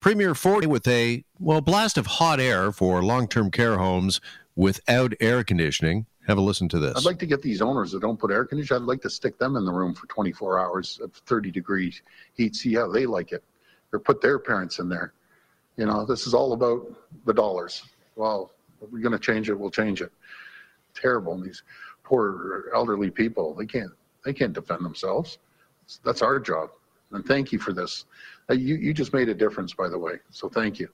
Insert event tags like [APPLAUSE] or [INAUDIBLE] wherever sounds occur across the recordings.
Premier Ford with a well blast of hot air for long-term care homes without air conditioning. Have a listen to this. I'd like to get these owners that don't put air conditioning. I'd like to stick them in the room for 24 hours of 30 degrees heat, see how they like it, or put their parents in there. You know, this is all about the dollars. Well, if we're going to change it, we'll change it. Terrible. And these poor elderly people, they can't they can't defend themselves. That's our job. And thank you for this. Uh, you, you just made a difference, by the way. So thank you.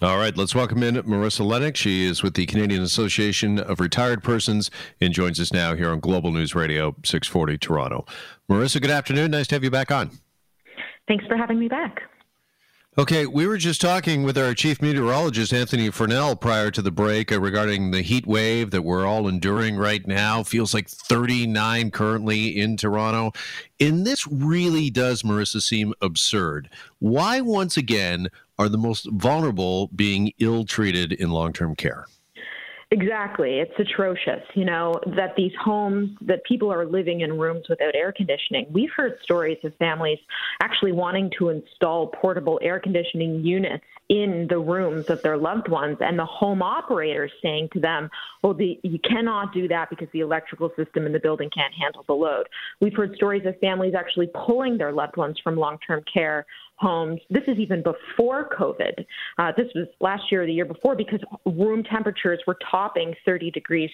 All right, let's welcome in Marissa Lennox. She is with the Canadian Association of Retired Persons and joins us now here on Global News Radio 640 Toronto. Marissa, good afternoon. Nice to have you back on. Thanks for having me back. Okay, we were just talking with our chief meteorologist, Anthony Farnell, prior to the break uh, regarding the heat wave that we're all enduring right now. Feels like 39 currently in Toronto. And this really does, Marissa, seem absurd. Why, once again, are the most vulnerable being ill treated in long term care? Exactly. It's atrocious, you know, that these homes, that people are living in rooms without air conditioning. We've heard stories of families actually wanting to install portable air conditioning units in the rooms of their loved ones and the home operators saying to them, well, the, you cannot do that because the electrical system in the building can't handle the load. We've heard stories of families actually pulling their loved ones from long term care homes. This is even before COVID. Uh, this was last year or the year before because room temperatures were topping 30 degrees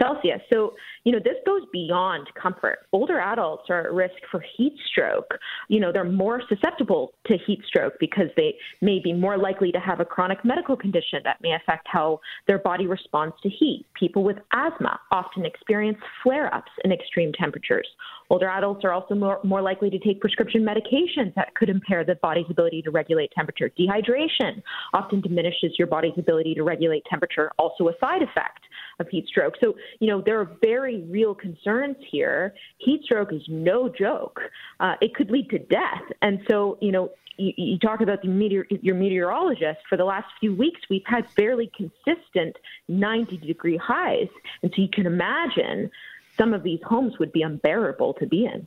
Celsius. So, you know, this goes beyond comfort. Older adults are at risk for heat stroke. You know, they're more susceptible to heat stroke because they may be more likely to have a chronic medical condition that may affect how their body responds to heat. People with asthma often experience flare ups in extreme temperatures. Older adults are also more, more likely to take prescription medications that could impair the body's ability to regulate temperature. Dehydration often diminishes your body's ability to regulate temperature, also a effect of heat stroke. So, you know, there are very real concerns here. Heat stroke is no joke. Uh, it could lead to death. And so, you know, you, you talk about meteor, your meteorologist. For the last few weeks, we've had fairly consistent 90 degree highs. And so you can imagine some of these homes would be unbearable to be in.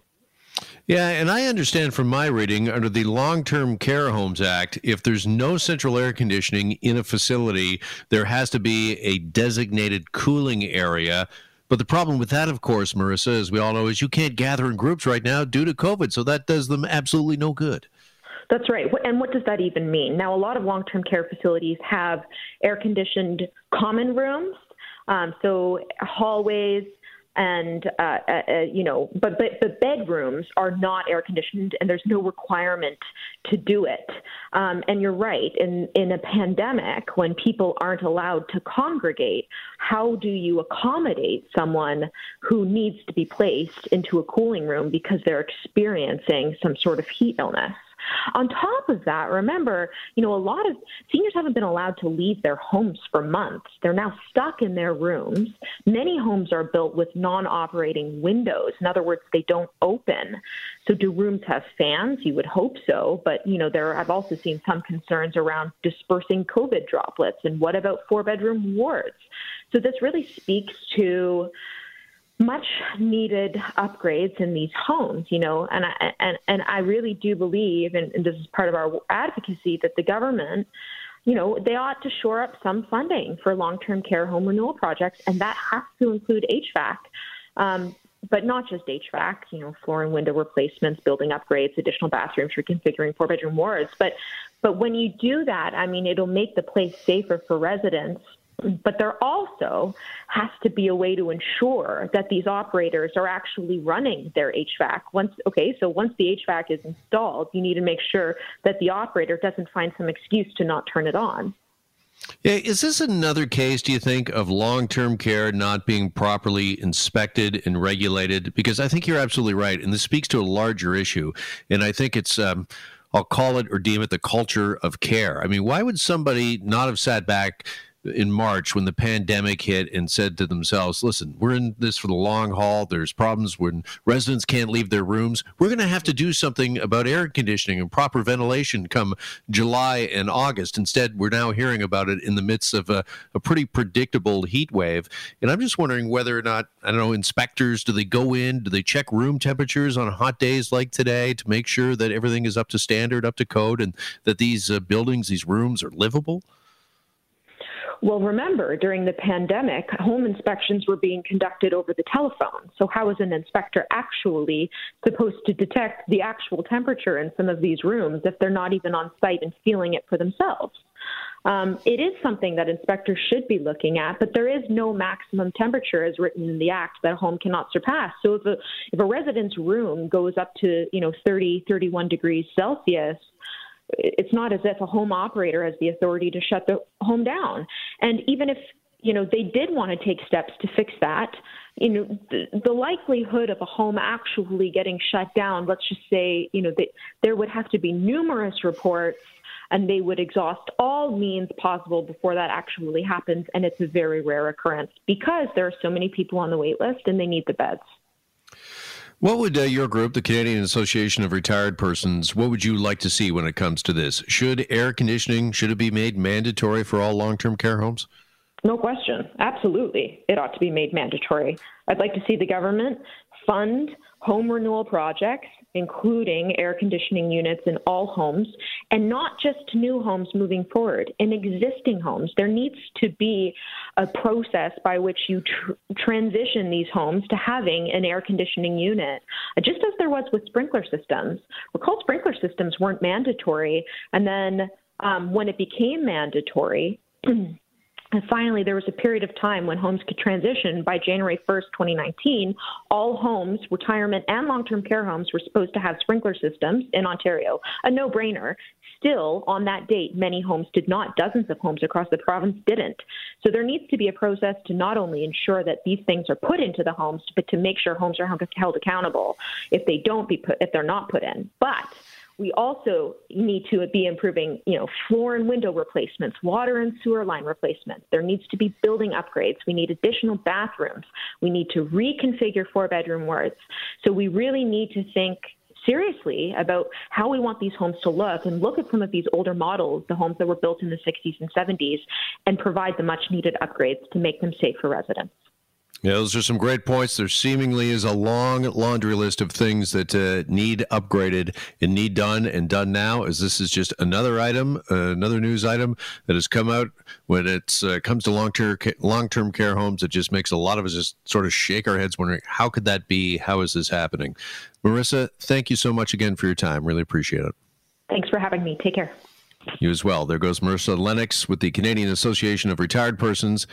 Yeah, and I understand from my reading under the Long Term Care Homes Act, if there's no central air conditioning in a facility, there has to be a designated cooling area. But the problem with that, of course, Marissa, as we all know, is you can't gather in groups right now due to COVID. So that does them absolutely no good. That's right. And what does that even mean? Now, a lot of long term care facilities have air conditioned common rooms. Um, so hallways, and uh, uh, uh, you know, but but the bedrooms are not air conditioned, and there's no requirement to do it. Um, and you're right. In in a pandemic, when people aren't allowed to congregate, how do you accommodate someone who needs to be placed into a cooling room because they're experiencing some sort of heat illness? On top of that, remember, you know, a lot of seniors haven't been allowed to leave their homes for months. They're now stuck in their rooms. Many homes are built with non operating windows. In other words, they don't open. So, do rooms have fans? You would hope so. But, you know, there I've also seen some concerns around dispersing COVID droplets. And what about four bedroom wards? So, this really speaks to much needed upgrades in these homes, you know, and I, and, and I really do believe, and, and this is part of our advocacy, that the government, you know, they ought to shore up some funding for long-term care home renewal projects, and that has to include HVAC. Um, but not just HVAC, you know, floor and window replacements, building upgrades, additional bathrooms, reconfiguring four bedroom wards. But but when you do that, I mean, it'll make the place safer for residents but there also has to be a way to ensure that these operators are actually running their HVAC. Once, okay, so once the HVAC is installed, you need to make sure that the operator doesn't find some excuse to not turn it on. Yeah, is this another case, do you think, of long term care not being properly inspected and regulated? Because I think you're absolutely right. And this speaks to a larger issue. And I think it's, um, I'll call it or deem it the culture of care. I mean, why would somebody not have sat back in March when the pandemic hit and said to themselves, listen, we're in this for the long haul. There's problems when residents can't leave their rooms. We're going to have to do something about air conditioning and proper ventilation come July and August. Instead, we're now hearing about it in the midst of a, a pretty predictable heat wave. And I'm just wondering whether or not, I don't know, inspectors, do they go in, do they check room temperatures on hot days like today to make sure that everything is up to standard, up to code, and that these uh, buildings, these rooms are livable? Well, remember, during the pandemic, home inspections were being conducted over the telephone. So, how is an inspector actually supposed to detect the actual temperature in some of these rooms if they're not even on site and feeling it for themselves? Um, it is something that inspectors should be looking at, but there is no maximum temperature as written in the Act that a home cannot surpass. So if a, if a resident's room goes up to, you know, 30, 31 degrees Celsius, it's not as if a home operator has the authority to shut the home down. And even if you know they did want to take steps to fix that, you know the, the likelihood of a home actually getting shut down, let's just say, you know, that there would have to be numerous reports and they would exhaust all means possible before that actually happens and it's a very rare occurrence because there are so many people on the wait list and they need the beds. What would uh, your group, the Canadian Association of Retired Persons, what would you like to see when it comes to this? Should air conditioning should it be made mandatory for all long-term care homes? No question. Absolutely. It ought to be made mandatory. I'd like to see the government fund home renewal projects, including air conditioning units in all homes, and not just new homes moving forward. In existing homes, there needs to be a process by which you tr- transition these homes to having an air conditioning unit, just as there was with sprinkler systems. Recall sprinkler systems weren't mandatory, and then um, when it became mandatory, [CLEARS THROAT] And finally, there was a period of time when homes could transition. By January 1st, 2019, all homes, retirement and long term care homes, were supposed to have sprinkler systems in Ontario. A no brainer. Still, on that date, many homes did not. Dozens of homes across the province didn't. So there needs to be a process to not only ensure that these things are put into the homes, but to make sure homes are held accountable if they don't be put, if they're not put in. But we also need to be improving, you know, floor and window replacements, water and sewer line replacements. There needs to be building upgrades. We need additional bathrooms. We need to reconfigure four bedroom wards. So we really need to think seriously about how we want these homes to look and look at some of these older models, the homes that were built in the 60s and 70s, and provide the much needed upgrades to make them safe for residents. Yeah, those are some great points. There seemingly is a long laundry list of things that uh, need upgraded and need done and done now. As this is just another item, uh, another news item that has come out when it uh, comes to long term long term care homes. It just makes a lot of us just sort of shake our heads, wondering how could that be? How is this happening? Marissa, thank you so much again for your time. Really appreciate it. Thanks for having me. Take care. You as well. There goes Marissa Lennox with the Canadian Association of Retired Persons.